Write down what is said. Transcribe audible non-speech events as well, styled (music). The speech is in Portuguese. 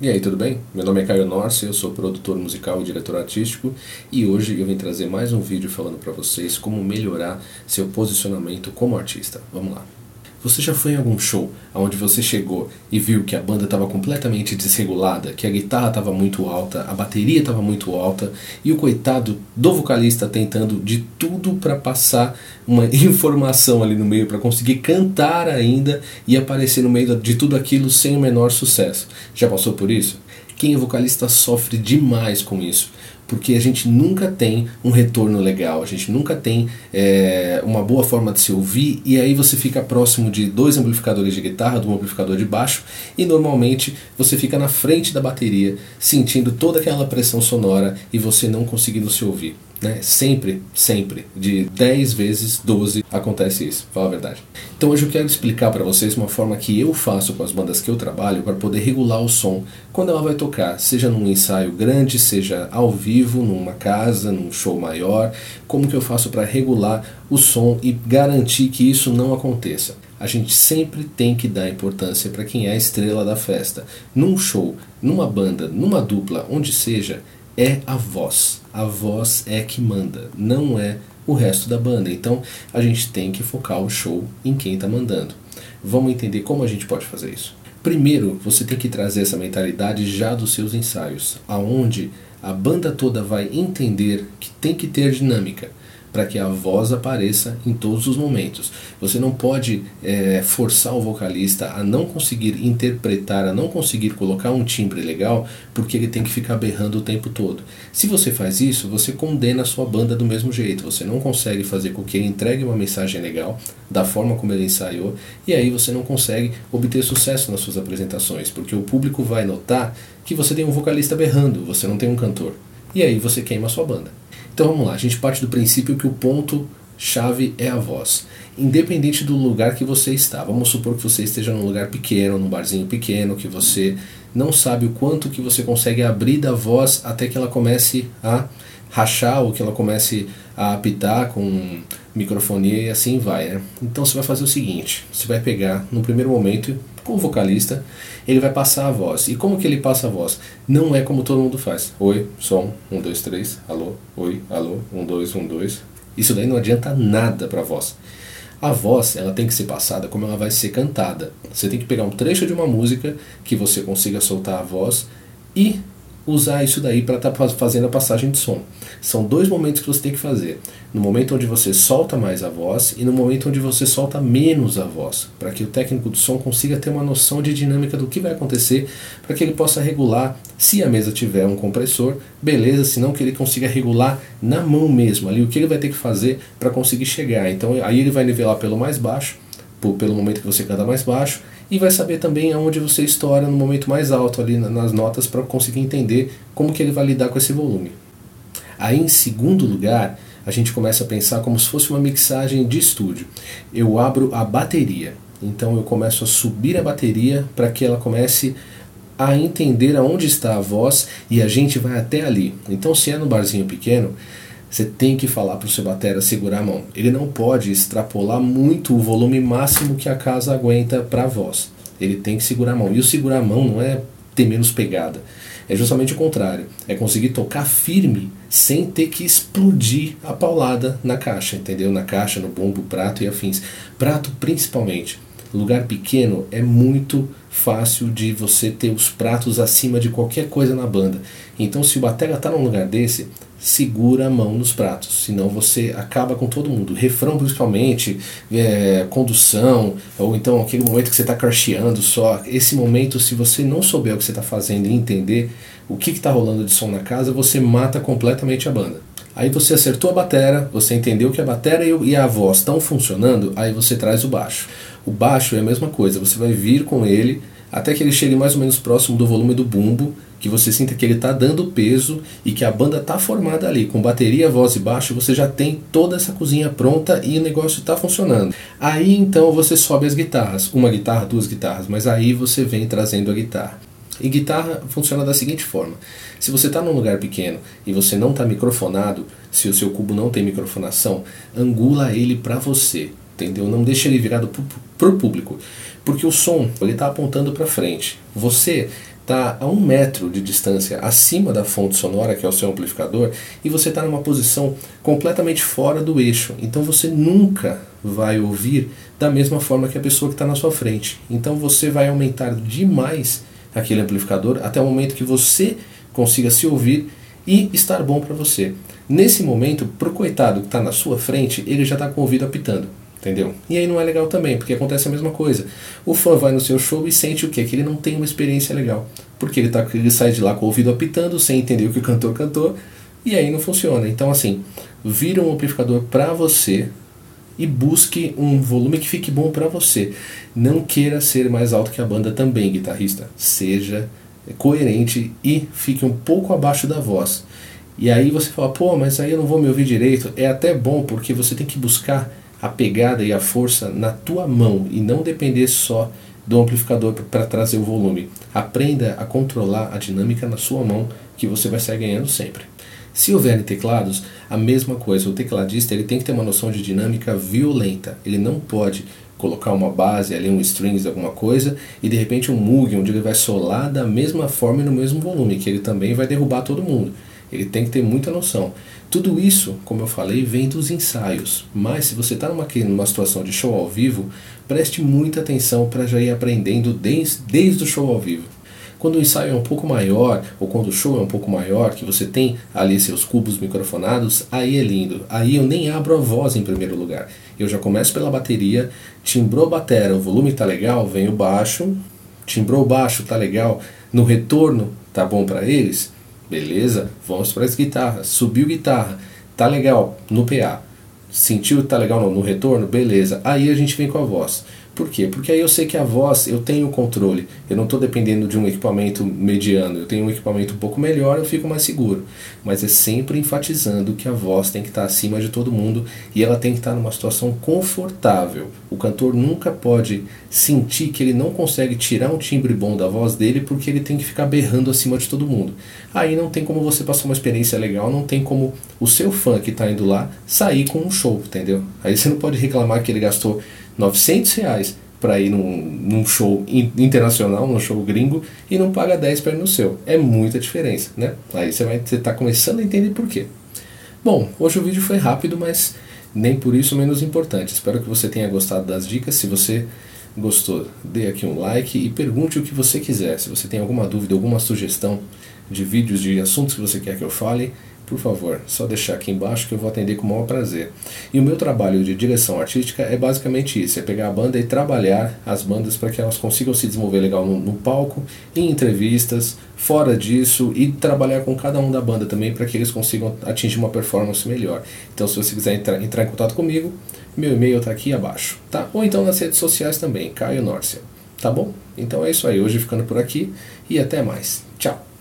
E aí, tudo bem? Meu nome é Caio Norce, eu sou produtor musical e diretor artístico e hoje eu vim trazer mais um vídeo falando para vocês como melhorar seu posicionamento como artista. Vamos lá. Você já foi em algum show onde você chegou e viu que a banda estava completamente desregulada, que a guitarra estava muito alta, a bateria estava muito alta e o coitado do vocalista tentando de tudo para passar uma (laughs) informação ali no meio para conseguir cantar ainda e aparecer no meio de tudo aquilo sem o menor sucesso? Já passou por isso? Quem é vocalista sofre demais com isso porque a gente nunca tem um retorno legal, a gente nunca tem é, uma boa forma de se ouvir, e aí você fica próximo de dois amplificadores de guitarra, de um amplificador de baixo, e normalmente você fica na frente da bateria, sentindo toda aquela pressão sonora e você não conseguindo se ouvir. Né? Sempre, sempre, de 10 vezes 12 acontece isso, fala a verdade. Então hoje eu quero explicar para vocês uma forma que eu faço com as bandas que eu trabalho para poder regular o som quando ela vai tocar, seja num ensaio grande, seja ao vivo, numa casa, num show maior, como que eu faço para regular o som e garantir que isso não aconteça. A gente sempre tem que dar importância para quem é a estrela da festa. Num show, numa banda, numa dupla, onde seja, é a voz. A voz é que manda, não é o resto da banda. Então a gente tem que focar o show em quem está mandando. Vamos entender como a gente pode fazer isso. Primeiro, você tem que trazer essa mentalidade já dos seus ensaios, aonde a banda toda vai entender que tem que ter dinâmica para que a voz apareça em todos os momentos. Você não pode é, forçar o vocalista a não conseguir interpretar, a não conseguir colocar um timbre legal, porque ele tem que ficar berrando o tempo todo. Se você faz isso, você condena a sua banda do mesmo jeito. Você não consegue fazer com que ele entregue uma mensagem legal, da forma como ele ensaiou, e aí você não consegue obter sucesso nas suas apresentações, porque o público vai notar que você tem um vocalista berrando, você não tem um cantor. E aí você queima a sua banda. Então vamos lá, a gente parte do princípio que o ponto chave é a voz. Independente do lugar que você está. Vamos supor que você esteja num lugar pequeno, num barzinho pequeno, que você não sabe o quanto que você consegue abrir da voz até que ela comece a rachar ou que ela comece a apitar com microfonia e assim vai. Né? Então você vai fazer o seguinte: você vai pegar no primeiro momento com o vocalista, ele vai passar a voz. E como que ele passa a voz? Não é como todo mundo faz. Oi, som, um, dois, três, alô, oi, alô, um, dois, um, dois. Isso daí não adianta nada para a voz. A voz ela tem que ser passada como ela vai ser cantada. Você tem que pegar um trecho de uma música que você consiga soltar a voz e usar isso daí para estar tá fazendo a passagem de som. São dois momentos que você tem que fazer. No momento onde você solta mais a voz e no momento onde você solta menos a voz, para que o técnico do som consiga ter uma noção de dinâmica do que vai acontecer, para que ele possa regular, se a mesa tiver um compressor, beleza, senão que ele consiga regular na mão mesmo, ali o que ele vai ter que fazer para conseguir chegar. Então aí ele vai nivelar pelo mais baixo, pelo momento que você canta mais baixo, e vai saber também aonde você estoura no momento mais alto ali nas notas para conseguir entender como que ele vai lidar com esse volume. Aí em segundo lugar, a gente começa a pensar como se fosse uma mixagem de estúdio. Eu abro a bateria, então eu começo a subir a bateria para que ela comece a entender aonde está a voz e a gente vai até ali. Então se é no barzinho pequeno, você tem que falar para o seu batera segurar a mão. Ele não pode extrapolar muito o volume máximo que a casa aguenta para a voz. Ele tem que segurar a mão. E o segurar a mão não é ter menos pegada. É justamente o contrário. É conseguir tocar firme sem ter que explodir a paulada na caixa, entendeu? Na caixa, no bombo, prato e afins. Prato principalmente. Lugar pequeno é muito fácil de você ter os pratos acima de qualquer coisa na banda. Então, se o batera está num lugar desse, segura a mão nos pratos, senão você acaba com todo mundo. Refrão, principalmente, é, condução, ou então aquele momento que você está crasheando só. Esse momento, se você não souber o que você está fazendo e entender o que está rolando de som na casa, você mata completamente a banda. Aí você acertou a batera, você entendeu que a batera e a voz estão funcionando, aí você traz o baixo. O baixo é a mesma coisa, você vai vir com ele até que ele chegue mais ou menos próximo do volume do bumbo, que você sinta que ele está dando peso e que a banda está formada ali, com bateria, voz e baixo, você já tem toda essa cozinha pronta e o negócio está funcionando. Aí então você sobe as guitarras, uma guitarra, duas guitarras, mas aí você vem trazendo a guitarra. E guitarra funciona da seguinte forma: se você está num lugar pequeno e você não está microfonado, se o seu cubo não tem microfonação, angula ele para você, entendeu? Não deixa ele virado para o público. Porque o som ele está apontando para frente. Você está a um metro de distância acima da fonte sonora, que é o seu amplificador, e você está numa posição completamente fora do eixo. Então você nunca vai ouvir da mesma forma que a pessoa que está na sua frente. Então você vai aumentar demais aquele amplificador até o momento que você consiga se ouvir e estar bom para você. Nesse momento, pro coitado que está na sua frente, ele já está com o ouvido apitando. Entendeu? E aí não é legal também, porque acontece a mesma coisa. O fã vai no seu show e sente o quê? Que ele não tem uma experiência legal. Porque ele, tá, ele sai de lá com o ouvido apitando, sem entender o que o cantor cantou, e aí não funciona. Então, assim, vira um amplificador para você e busque um volume que fique bom para você. Não queira ser mais alto que a banda também, guitarrista. Seja coerente e fique um pouco abaixo da voz. E aí você fala, pô, mas aí eu não vou me ouvir direito. É até bom porque você tem que buscar a pegada e a força na tua mão e não depender só do amplificador para trazer o volume. Aprenda a controlar a dinâmica na sua mão que você vai sair ganhando sempre. Se houver teclados, a mesma coisa. O tecladista ele tem que ter uma noção de dinâmica violenta. Ele não pode colocar uma base ali, um strings, alguma coisa, e de repente um Moog, onde ele vai solar da mesma forma e no mesmo volume, que ele também vai derrubar todo mundo. Ele tem que ter muita noção. Tudo isso, como eu falei, vem dos ensaios. Mas se você está numa, numa situação de show ao vivo, preste muita atenção para já ir aprendendo desde, desde o show ao vivo. Quando o ensaio é um pouco maior, ou quando o show é um pouco maior, que você tem ali seus cubos microfonados, aí é lindo. Aí eu nem abro a voz em primeiro lugar. Eu já começo pela bateria, timbrou a batera, o volume tá legal, vem o baixo, timbrou o baixo, tá legal, no retorno tá bom para eles, Beleza? Vamos para as guitarras. Subiu guitarra. Tá legal no PA. Sentiu tá legal no retorno? Beleza. Aí a gente vem com a voz. Por quê? Porque aí eu sei que a voz eu tenho controle. Eu não estou dependendo de um equipamento mediano. Eu tenho um equipamento um pouco melhor, eu fico mais seguro. Mas é sempre enfatizando que a voz tem que estar acima de todo mundo e ela tem que estar numa situação confortável. O cantor nunca pode sentir que ele não consegue tirar um timbre bom da voz dele porque ele tem que ficar berrando acima de todo mundo. Aí não tem como você passar uma experiência legal, não tem como o seu fã que está indo lá sair com um show, entendeu? Aí você não pode reclamar que ele gastou 900 reais para ir num, num, show internacional, num show gringo, e não paga 10 para ir no seu. É muita diferença, né? Aí você vai estar tá começando a entender por quê. Bom, hoje o vídeo foi rápido, mas nem por isso menos importante. Espero que você tenha gostado das dicas. Se você gostou, dê aqui um like e pergunte o que você quiser. Se você tem alguma dúvida, alguma sugestão de vídeos, de assuntos que você quer que eu fale, por favor, só deixar aqui embaixo que eu vou atender com o maior prazer. E o meu trabalho de direção artística é basicamente isso: é pegar a banda e trabalhar as bandas para que elas consigam se desenvolver legal no, no, palco, em entrevistas, fora disso, e trabalhar com cada um da banda também para que eles consigam atingir uma performance melhor. Então, se você quiser entrar, entrar em contato comigo, meu e-mail está aqui abaixo, tá? Ou então nas redes sociais também, Caio Nórcia. Tá bom? Então é isso aí, hoje ficando por aqui e até mais. Tchau!